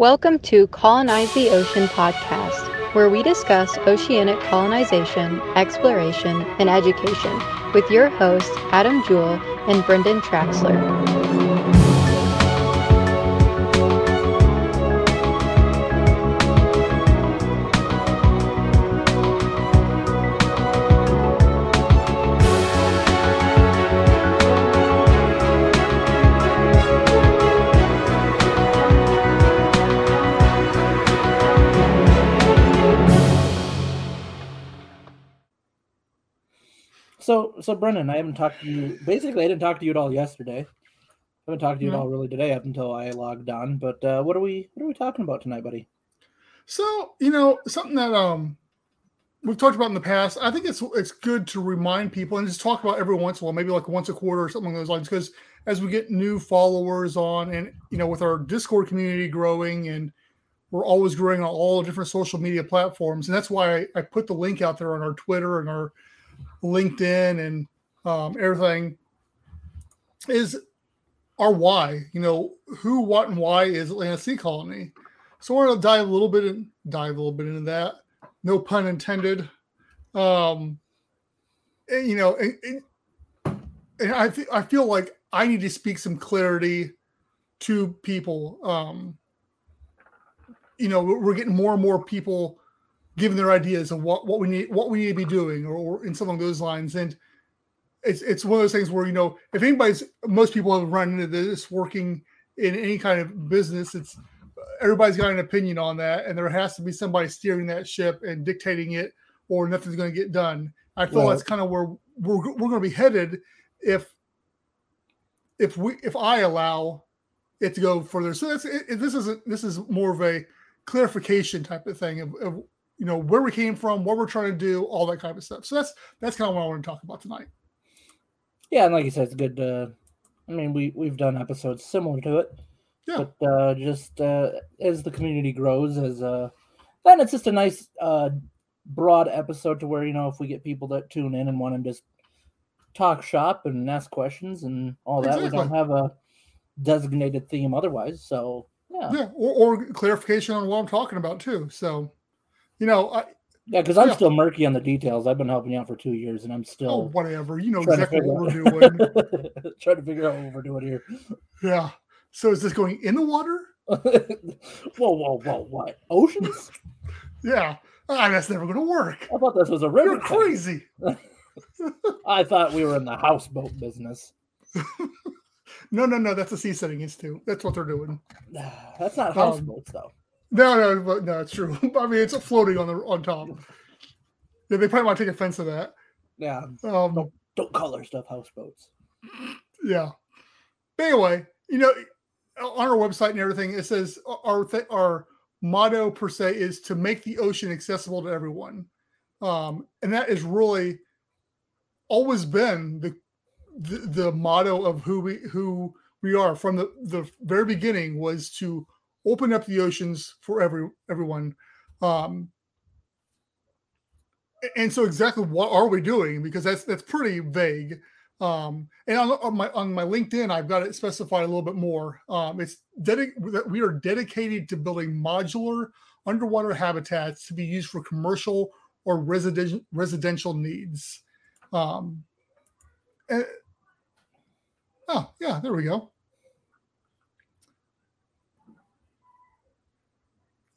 Welcome to Colonize the Ocean podcast, where we discuss oceanic colonization, exploration, and education with your hosts, Adam Jewell and Brendan Traxler. So, Brendan, I haven't talked to you. Basically, I didn't talk to you at all yesterday. I haven't talked to you at all really today up until I logged on. But uh, what are we what are we talking about tonight, buddy? So you know something that um we've talked about in the past. I think it's it's good to remind people and just talk about every once in a while, maybe like once a quarter or something along those lines. Because as we get new followers on, and you know, with our Discord community growing, and we're always growing on all the different social media platforms, and that's why I, I put the link out there on our Twitter and our LinkedIn and um, everything is our why. You know, who, what, and why is Atlantis Sea Colony? So we're gonna dive a little bit in, dive a little bit into that. No pun intended. Um, and, you know, and, and, and I th- I feel like I need to speak some clarity to people. Um, you know, we're getting more and more people giving their ideas of what, what we need what we need to be doing or, or in some of those lines. And it's it's one of those things where you know if anybody's most people have run into this working in any kind of business it's everybody's got an opinion on that and there has to be somebody steering that ship and dictating it or nothing's going to get done. I feel that's kind of where we're, we're going to be headed if if we if i allow it to go further. So that's it, this is this is more of a clarification type of thing of, of you know where we came from, what we're trying to do, all that kind of stuff. So that's that's kind of what I want to talk about tonight. Yeah, and like you said, it's good. Uh, I mean, we we've done episodes similar to it. Yeah. But uh, just uh, as the community grows, as uh, then it's just a nice uh, broad episode to where you know if we get people that tune in and want to just talk shop and ask questions and all that, exactly. we don't have a designated theme otherwise. So yeah, yeah, or, or clarification on what I'm talking about too. So you know, I, yeah, because I'm yeah. still murky on the details. I've been helping you out for two years, and I'm still oh, whatever. You know exactly what we're doing. trying to figure out what we're doing here. Yeah. So is this going in the water? whoa, whoa, whoa! What oceans? yeah, ah, that's never going to work. I thought this was a river. You're crazy. I thought we were in the houseboat business. no, no, no. That's a Seasteading Institute. That's what they're doing. That's not um, houseboats, um, though. No, no, but no, it's true. I mean, it's floating on the on top. Yeah, they probably want to take offense to that. Yeah. Um, don't, don't call our stuff houseboats. Yeah. But anyway, you know, on our website and everything, it says our th- our motto per se is to make the ocean accessible to everyone, um, and that has really always been the, the the motto of who we who we are from the the very beginning was to open up the oceans for every everyone. Um, and so exactly what are we doing? Because that's that's pretty vague. Um, and on, on, my on my LinkedIn, I've got it specified a little bit more. Um, it's that we are dedicated to building modular underwater habitats to be used for commercial or residential residential needs. Um, and, oh yeah, there we go.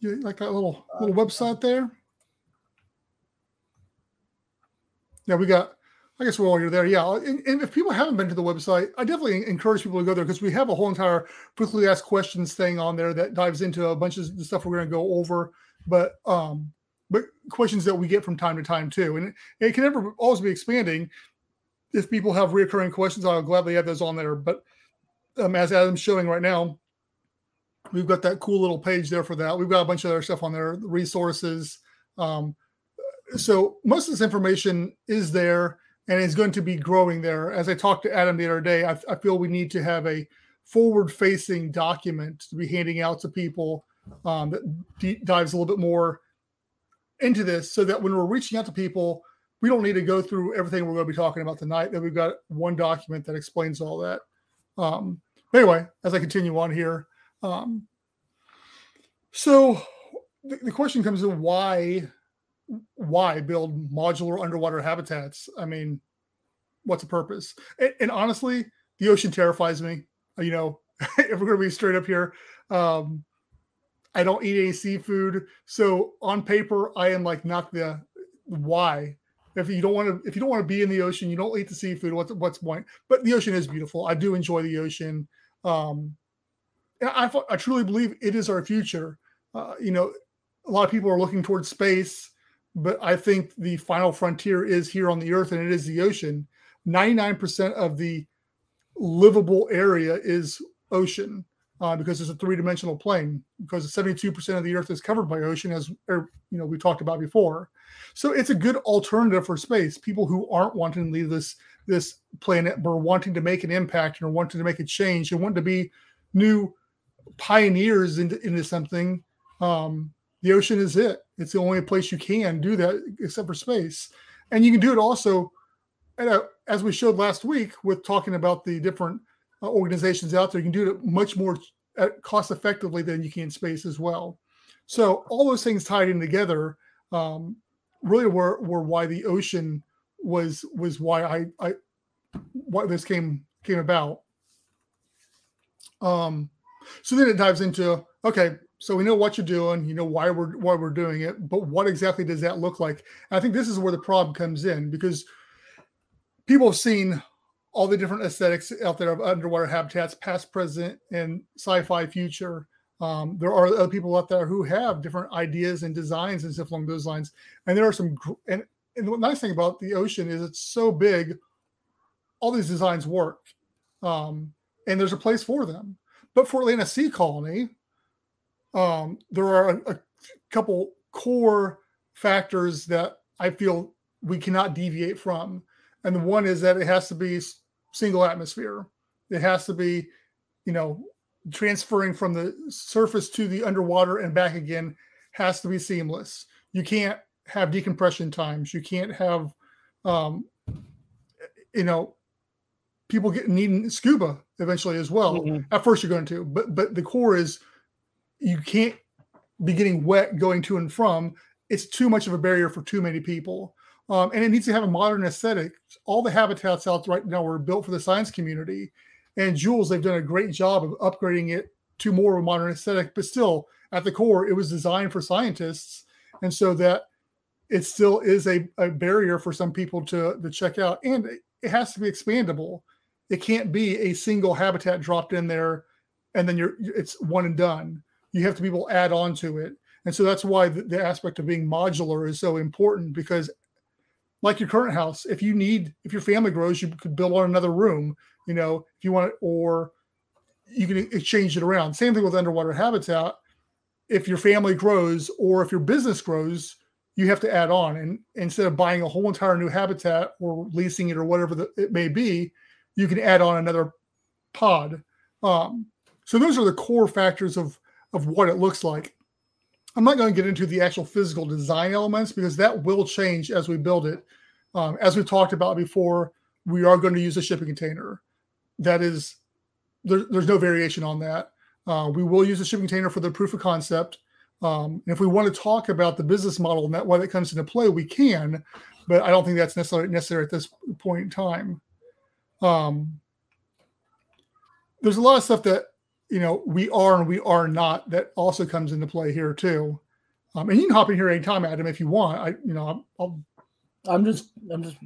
You like that little little website there? Yeah, we got. I guess while you're there, yeah. And, and, if people haven't been to the website, I definitely encourage people to go there because we have a whole entire frequently asked questions thing on there that dives into a bunch of the stuff we're going to go over. But um, but questions that we get from time to time too, and it, it can never always be expanding. If people have recurring questions, I'll gladly add those on there. But um, as Adam's showing right now, we've got that cool little page there for that. We've got a bunch of other stuff on there, resources. Um, so most of this information is there and is going to be growing there. As I talked to Adam the other day, I, I feel we need to have a forward-facing document to be handing out to people um, that d- dives a little bit more into this, so that when we're reaching out to people, we don't need to go through everything we're going to be talking about tonight. That we've got one document that explains all that. Um, anyway, as I continue on here, um, So the, the question comes to why why build modular underwater habitats? I mean, what's the purpose? And, and honestly, the ocean terrifies me. You know, if we're going to be straight up here, um, I don't eat any seafood. So on paper, I am like not the why. If you don't want to, if you don't want to be in the ocean, you don't eat the seafood. What's what's point? But the ocean is beautiful. I do enjoy the ocean. Um, I, I truly believe it is our future. Uh, you know, a lot of people are looking towards space, but I think the final frontier is here on the earth and it is the ocean. 99% of the livable area is ocean uh, because it's a three-dimensional plane because 72% of the earth is covered by ocean as er, you know we talked about before so it's a good alternative for space people who aren't wanting to leave this this planet but are wanting to make an impact and are wanting to make a change and want to be new pioneers into, into something um, the ocean is it. It's the only place you can do that except for space. And you can do it also, a, as we showed last week with talking about the different uh, organizations out there, you can do it much more uh, cost effectively than you can space as well. So all those things tied in together um, really were, were why the ocean was was why I, I why this came came about. Um, so then it dives into okay, so we know what you're doing, you know why we're why we're doing it, but what exactly does that look like? And I think this is where the problem comes in because people have seen all the different aesthetics out there of underwater habitats, past, present, and sci-fi future. Um, there are other people out there who have different ideas and designs and stuff along those lines. And there are some, and, and the nice thing about the ocean is it's so big, all these designs work, um, and there's a place for them. But for Atlantis Sea Colony, um, there are a, a couple core factors that I feel we cannot deviate from. And the one is that it has to be single atmosphere. It has to be, you know, transferring from the surface to the underwater and back again has to be seamless. You can't have decompression times. You can't have, um, you know, people get needing scuba eventually as well. Mm-hmm. At first, you're going to, but but the core is you can't be getting wet going to and from. It's too much of a barrier for too many people. Um, and it needs to have a modern aesthetic. All the habitats out right now were built for the science community. And Jules, they've done a great job of upgrading it to more of a modern aesthetic, but still at the core, it was designed for scientists. And so that it still is a, a barrier for some people to, to check out. And it has to be expandable. It can't be a single habitat dropped in there and then you're it's one and done you have to be able to add on to it. And so that's why the, the aspect of being modular is so important because like your current house, if you need, if your family grows, you could build on another room, you know, if you want it, or you can exchange it around. Same thing with underwater habitat. If your family grows or if your business grows, you have to add on. And instead of buying a whole entire new habitat or leasing it or whatever the, it may be, you can add on another pod. Um, so those are the core factors of of what it looks like. I'm not going to get into the actual physical design elements because that will change as we build it. Um, as we talked about before, we are going to use a shipping container. That is, there, there's no variation on that. Uh, we will use a shipping container for the proof of concept. Um, if we want to talk about the business model and that why that comes into play, we can, but I don't think that's necessary at this point in time. Um, there's a lot of stuff that you know, we are and we are not, that also comes into play here too. Um, and you can hop in here anytime, Adam, if you want. I, you know, I'll, i am just, I'm just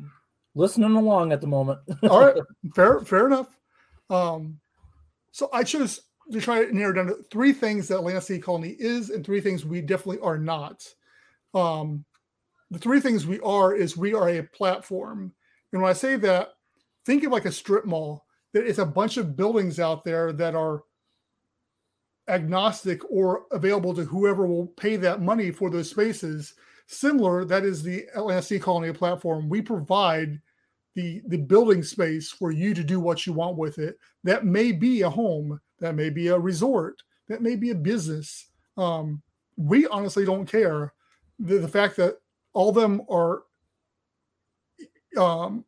listening along at the moment. all right, fair, fair enough. Um, so I chose to try to narrow down to three things that Atlantis Sea Colony is, and three things we definitely are not. Um, the three things we are is we are a platform, and when I say that, think of like a strip mall. That it's a bunch of buildings out there that are agnostic or available to whoever will pay that money for those spaces. Similar, that is the Sea Colony platform. We provide the the building space for you to do what you want with it. That may be a home, that may be a resort, that may be a business. Um, we honestly don't care. The, the fact that all of them are um,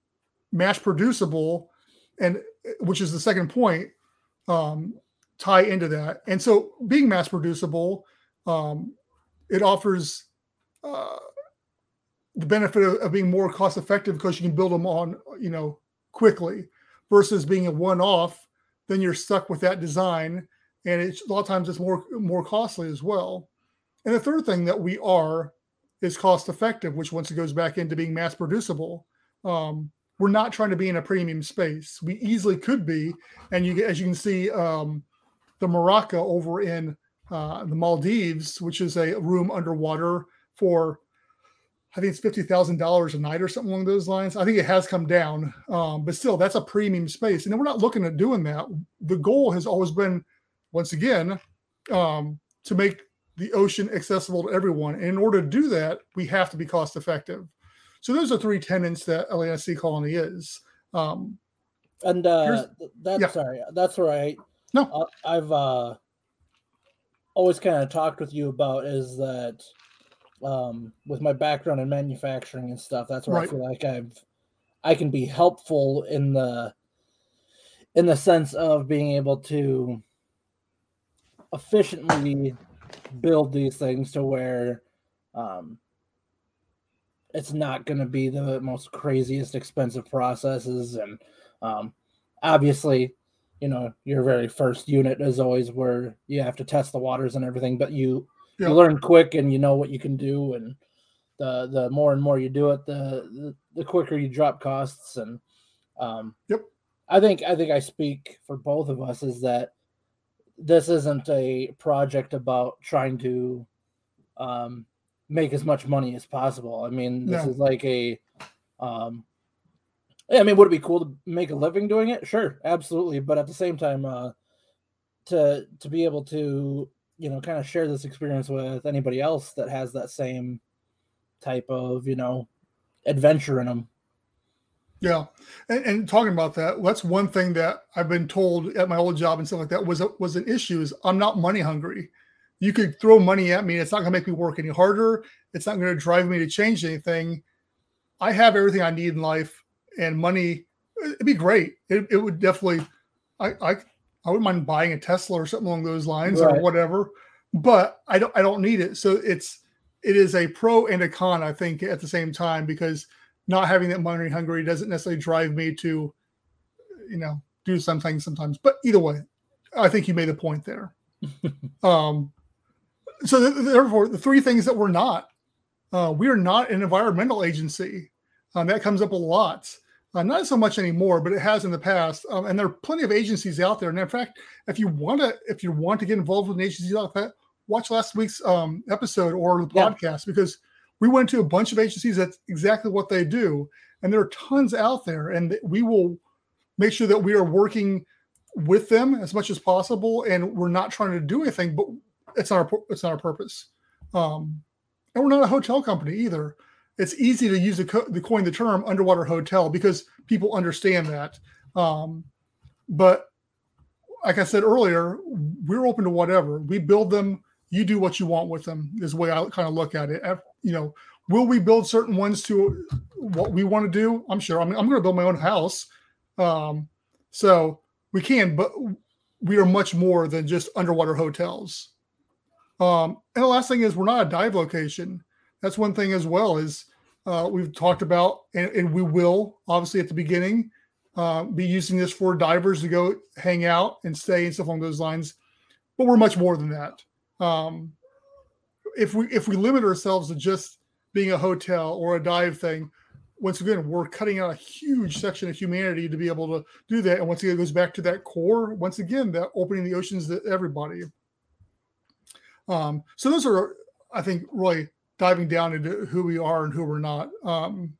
mass producible, and which is the second point. Um, tie into that. And so being mass producible, Um, it offers uh, the benefit of, of, being more cost effective because you can build them on, you know, quickly versus being a one off. Then you're stuck with that design, and it's a lot of times it's more more costly as well. And the third thing that we are is cost effective, which once it goes back into being mass producible. Um, we're not trying to be in a premium space. We easily could be, and you as you can see, um, the Muraka over in uh, the Maldives, which is a room underwater for I think it's fifty thousand dollars a night or something along those lines. I think it has come down, um, but still, that's a premium space, and we're not looking at doing that. The goal has always been, once again, um, to make the ocean accessible to everyone. And in order to do that, we have to be cost effective. So those are three tenants that Sea Colony is. Um, and uh, that's yeah. sorry, that's right. No, uh, I've uh, always kind of talked with you about is that um, with my background in manufacturing and stuff, that's where right. I feel like I've I can be helpful in the in the sense of being able to efficiently build these things to where um, it's not going to be the most craziest expensive processes and um, obviously you know your very first unit is always where you have to test the waters and everything but you yeah. you learn quick and you know what you can do and the the more and more you do it the the, the quicker you drop costs and um, yep i think i think i speak for both of us is that this isn't a project about trying to um, make as much money as possible. I mean, this no. is like a, um, I mean, would it be cool to make a living doing it? Sure, absolutely. But at the same time, uh, to to be able to you know kind of share this experience with anybody else that has that same type of you know adventure in them yeah, and, and, talking about that, that's one thing that I've been told at my old job and stuff like that was a, was an issue. Is I'm not money hungry. You could throw money at me, it's not going to make me work any harder. It's not going to drive me to change anything. I have everything I need in life, and money. It'd be great. It, it would definitely. I, I I wouldn't mind buying a Tesla or something along those lines right. or whatever, but I don't I don't need it. So it's it is a pro and a con. I think at the same time because not having that money hungry doesn't necessarily drive me to, you know, do some things sometimes. But either way, I think you made a point there. um, so th- therefore, the three things that we're not, uh, we are not an environmental agency. Um, that comes up a lot. Uh, not so much anymore, but it has in the past. Um, and there are plenty of agencies out there. And in fact, if you want to, if you want to get involved with an agency like that, watch last week's um, episode or the yeah. podcast because we went to a bunch of agencies. That's exactly what they do, and there are tons out there. And we will make sure that we are working with them as much as possible, and we're not trying to do anything, but it's not our it's not our purpose. Um, and we're not a hotel company either. It's easy to use the, co- the coin the term underwater hotel because people understand that. Um, but like I said earlier, we're open to whatever. We build them. You do what you want with them. Is the way I kind of look at it you know, will we build certain ones to what we want to do? I'm sure. I mean, I'm going to build my own house. Um, so we can, but we are much more than just underwater hotels. Um, and the last thing is we're not a dive location. That's one thing as well is uh, we've talked about, and, and, we will obviously at the beginning uh, be using this for divers to go hang out and stay and stuff along those lines. But we're much more than that. Um, if we if we limit ourselves to just being a hotel or a dive thing, once again, we're cutting out a huge section of humanity to be able to do that. And once again, it goes back to that core. Once again, that opening the oceans to everybody. Um, so those are, I think, really diving down into who we are and who we're not. Um,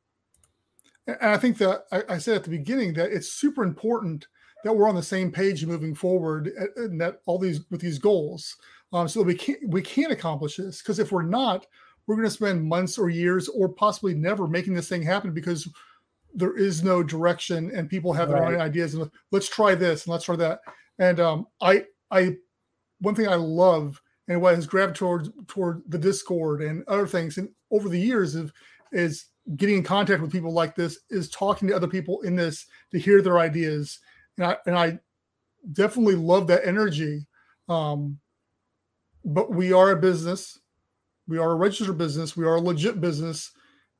and I think that I, I, said at the beginning that it's super important that we're on the same page moving forward, and that all these with these goals um, so we can't we can't accomplish this because if we're not, we're going to spend months or years or possibly never making this thing happen because there is no direction and people have their right. own ideas and let's try this and let's try that. And um, I I one thing I love and what has gravitated toward toward the Discord and other things and over the years of is getting in contact with people like this is talking to other people in this to hear their ideas and I and I definitely love that energy um, but we are a business. We are a registered business. We are a legit business,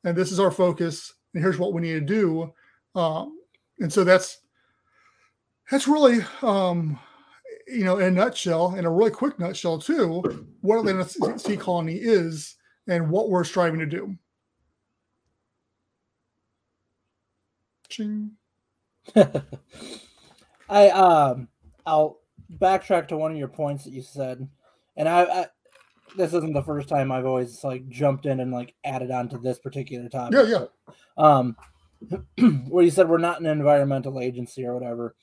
and this is our focus. And here's what we need to do. Um, and so that's that's really um, you know in a nutshell in a really quick nutshell too what Atlantis Sea Colony is and what we're striving to do. Ching. i um i'll backtrack to one of your points that you said and I, I this isn't the first time i've always like jumped in and like added on to this particular topic. Yeah yeah. Um where you said we're not an environmental agency or whatever.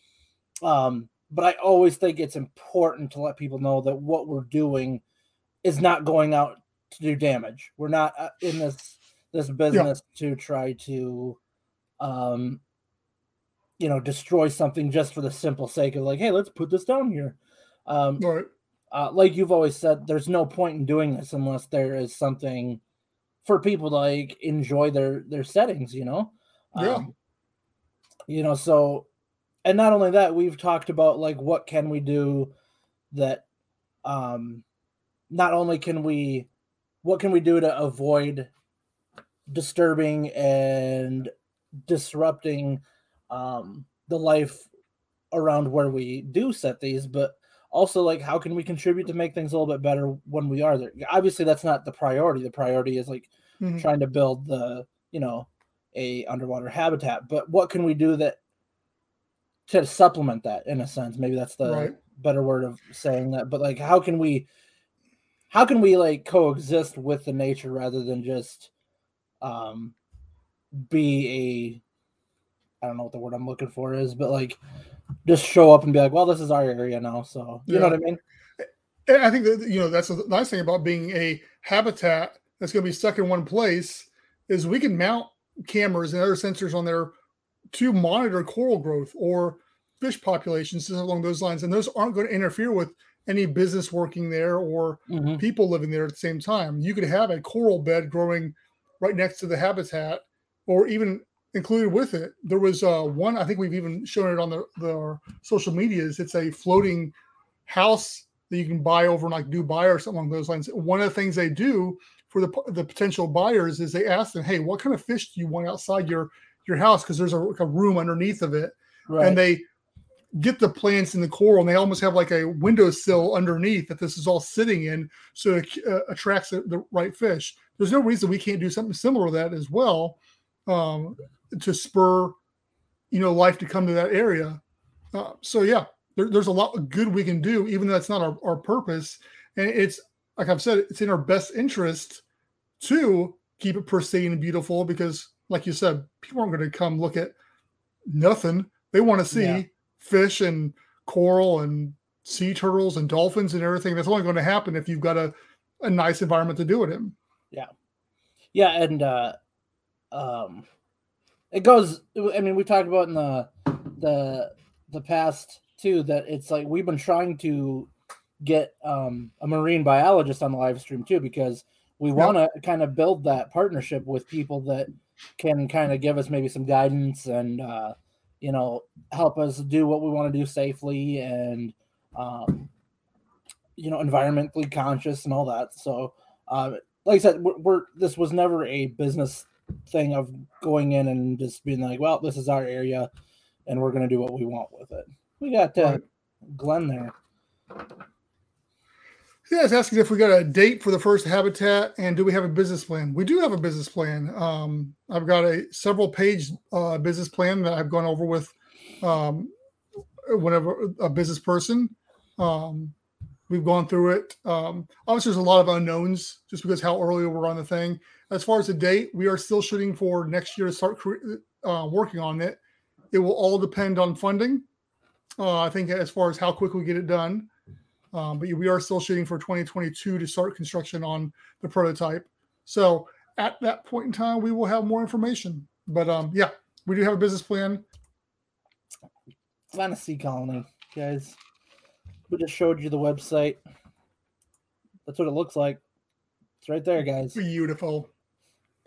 Um but I always think it's important to let people know that what we're doing is not going out to do damage. We're not uh, in this this business yeah. to try to um you know destroy something just for the simple sake of like hey let's put this down here um right. uh, like you've always said there's no point in doing this unless there is something for people to like enjoy their their settings you know yeah um, you know so and not only that, we've talked about like what can we do that um not only can we what can we do to avoid disturbing and disrupting um the life around where we do set these, but also like how can we contribute to make things a little bit better when we are there? Obviously that's not the priority. The priority is like mm-hmm. trying to build the, you know, a underwater habitat, but what can we do that to supplement that in a sense. Maybe that's the right. better word of saying that. But like, how can we, how can we like coexist with the nature rather than just, um, be a, I don't know what the word I'm looking for is, but like, just show up and be like, well, this is our area now. So you yeah. know what I mean. And I think that you know that's the nice thing about being a habitat that's going to be stuck in one place is we can mount cameras and other sensors on there to monitor coral growth or fish populations along those lines. And those aren't going to interfere with any business working there or mm-hmm. people living there at the same time. You could have a coral bed growing right next to the habitat or even included with it. There was uh, one, I think we've even shown it on the, the social medias. It's a floating house that you can buy over in like Dubai or something along those lines. One of the things they do for the, the potential buyers is they ask them, Hey, what kind of fish do you want outside your your house because there's a, like a, room underneath of it, right. and they get the plants in the coral, and they almost have like a windowsill underneath that this is all sitting in, so it uh, attracts the, the, right fish. There's no reason we can't do something similar to that as well um, to spur, you know, life to come to that area. Uh, so yeah, there, there's a lot of good we can do, even though that's not our, our purpose. And it's like I've said, it's in our best interest to keep it pristine and beautiful because like you said, people aren't going to come look at nothing. They want to see yeah. fish and coral and sea turtles and dolphins and everything. That's only going to happen if you've got a, a nice environment to do it in. Yeah. Yeah. And, uh, um, it goes, I mean, we talked about in the, the, the past too, that it's like, we've been trying to get, um, a marine biologist on the live stream too, because we want to yep. kind of build that partnership with people that, can kind of give us maybe some guidance and uh, you know help us do what we want to do safely and um, you know environmentally conscious and all that. So uh, like I said, we're, we're, this was never a business thing of going in and just being like, well, this is our area and we're going to do what we want with it. We got uh. Glenn there. Yeah, it's asking if we got a date for the first habitat and do we have a business plan? We do have a business plan. Um, I've got a several page uh, business plan that I've gone over with um, whenever a business person. Um, we've gone through it. Um, obviously, there's a lot of unknowns just because how early we're on the thing. As far as the date, we are still shooting for next year to start uh, working on it. It will all depend on funding. Uh, I think as far as how quick we get it done. Um, but we are still shooting for 2022 to start construction on the prototype. So at that point in time, we will have more information. But um, yeah, we do have a business plan. Atlantis Sea Colony, guys. We just showed you the website. That's what it looks like. It's right there, guys. Beautiful.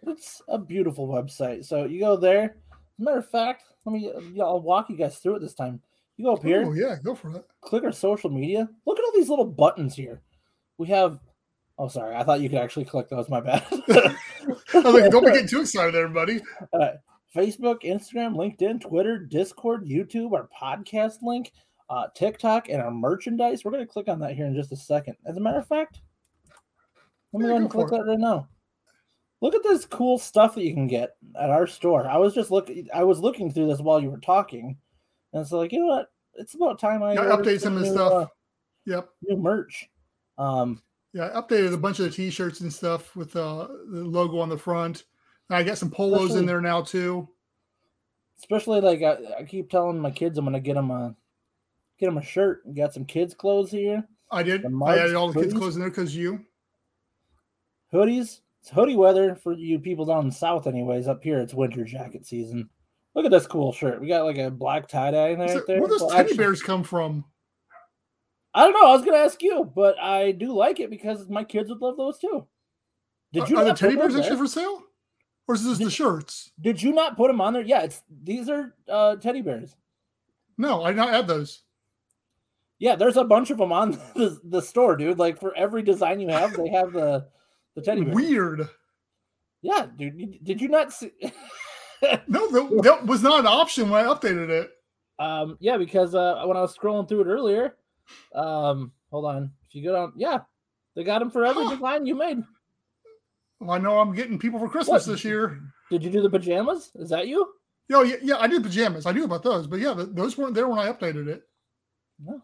It's a beautiful website. So you go there. As a matter of fact, let me. I'll walk you guys through it this time. You go up here. Oh yeah, go for it. Click our social media. Look at all these little buttons here. we have. Oh, sorry. I thought you could actually click those. My bad. I was like, don't be getting too excited, everybody. Uh, Facebook, Instagram, LinkedIn, Twitter, Discord, YouTube, our podcast link, uh, TikTok, and our merchandise. We're going to click on that here in just a second. As a matter of fact, let me Yeah, go ahead and click that right now. Look at this cool stuff that you can get at our store. I was just looking. I was looking through this while you were talking, and so like, you know what? It's about time I update some of this new, stuff. uh, Yep. new merch. Um, Yeah, I updated a bunch of the t-shirts and stuff with uh, the logo on the front. And I got some polos in there now too. especially like I, I keep telling my kids I'm gonna get them a get them a shirt. Got some kids clothes here, I did. The I mugs, added all the kids' clothes in there because you. hoodies. It's hoodie weather for you people down south, anyways. Up here, it's winter jacket season. Look at this cool shirt. We got like a black tie dye in there. Right there. where does Well, teddy actually- bears come from? I don't know. I was gonna ask you, but I do like it because my kids would love those too. Did you are the teddy bears actually for sale, or is this the shirts? Did you not put them on there? Yeah, it's these are uh, teddy bears. No, I did not add those. Yeah, there's a bunch of them on the, the store, dude. Like for every design you have, they have the the teddy bear. Weird. Yeah, dude. Did you not see? No, that, that was not an option when I updated it. um, yeah, because uh, when I was scrolling through it earlier, um, hold on. If you go down, yeah, they got them for every Huh. design you made. Well, I know I'm getting people for Christmas What? this year. Did you do the pajamas? Is that you? Yo, yeah, yeah, I did pajamas. I knew about those, but yeah, those weren't there when I updated it.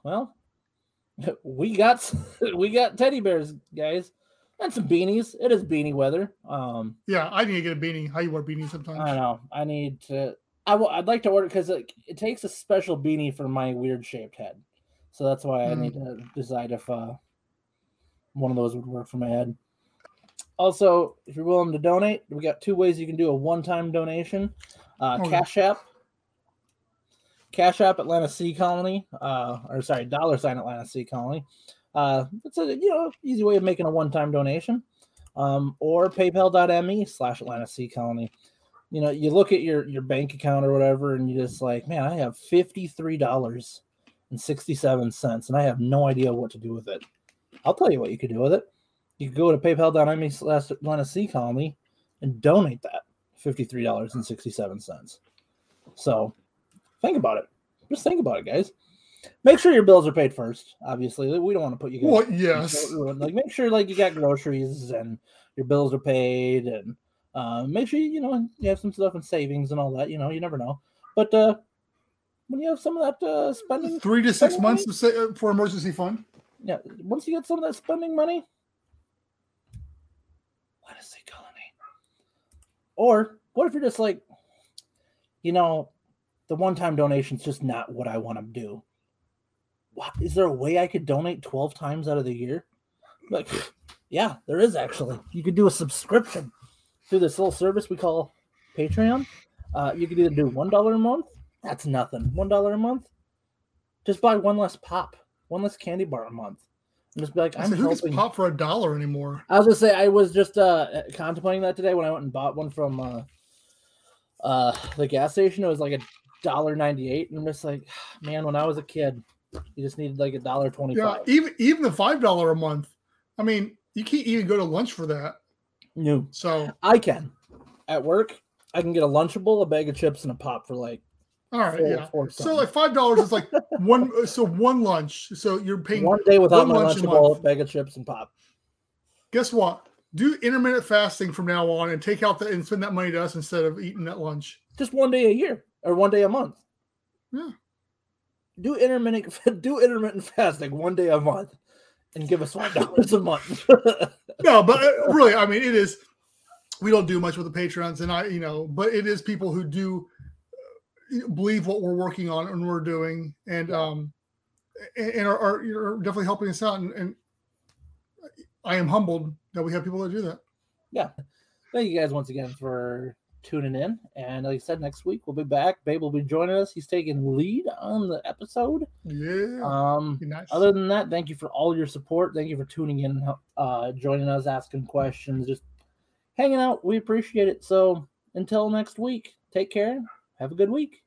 Well, we got we got teddy bears, guys, and some beanies. It is beanie weather. Um, Yeah, I need to get a beanie. How you wear beanies sometimes? I don't know. I need to. I w- I'd like to order because it, it takes a special beanie for my weird shaped head, so that's why I Hmm. need to decide if uh, one of those would work for my head. Also, if you're willing to donate, we got two ways you can do a one-time donation. Uh, Okay. Cash App, Cash App Atlantis Sea Colony, uh, or sorry, dollar sign Atlantis Sea Colony. Uh, it's a you know easy way of making a one-time donation. Um, or PayPal.me slash Atlantis Sea Colony you know, you look at your your bank account or whatever, and you just like, man, I have fifty three dollars and sixty seven cents, and I have no idea what to do with it. I'll tell you what you could do with it. You could go to PayPal.me slash Atlantis Sea Colony and donate that fifty three dollars and sixty seven cents. So, think about it. Just think about it, guys. Make sure your bills are paid first. Obviously, we don't want to put you guys Well, yes. like make sure like you got groceries and your bills are paid and uh, make sure you know you have some stuff in savings and all that. You know, you never know. But uh, when you have some of that uh, spending, Three to six months money, uh, for emergency fund. yeah, once you get some of that spending money, let us say colony. Or what if you're just like, you know, the one-time donation's just not what I want to do. What is there a way I could donate 12 times out of the year? Like, yeah, there is actually. You could do a subscription through this little service we call Patreon. Uh, you could either do one dollar a month. That's nothing. One dollar a month. Just buy one less pop, one less candy bar a month, and just be like, I'm said, who helping. pop for a dollar anymore? I was gonna say I was just uh contemplating that today when I went and bought one from uh uh the gas station. It was like a dollar ninety eight, and I'm just like, man, when I was a kid, you just needed like a dollar twenty-five. Yeah, even even the five dollar a month. I mean, you can't even go to lunch for that. No, So, I can. At work, I can get a Lunchable, a bag of chips, and a pop for like all right, four, yeah. four So like five dollars is like one. So one lunch. So you're paying. one day without my one a Lunchable, bag of chips, and pop. Guess what? Do intermittent fasting from now on and take out that and spend that money to us instead of eating that lunch. Just one day a year or one day a month. Yeah. Do intermittent do intermittent fasting one day a month, and give us five dollars a month. No, but uh, really, I mean, it is. We don't do much with the patrons, and I, you know, but it is people who do uh, believe what we're working on and we're doing, and um, and, are, are you're definitely helping us out, and, and I am humbled that we have people that do that. yeah. Thank you guys once again for tuning in. And like I said, next week we'll be back. Babe will be joining us. He's taking lead on the episode. Yeah, Um, nice. other than that, thank you for all your support. Thank you for tuning in, uh, joining us, asking questions, just hanging out. We appreciate it. So until next week, take care. Have a good week.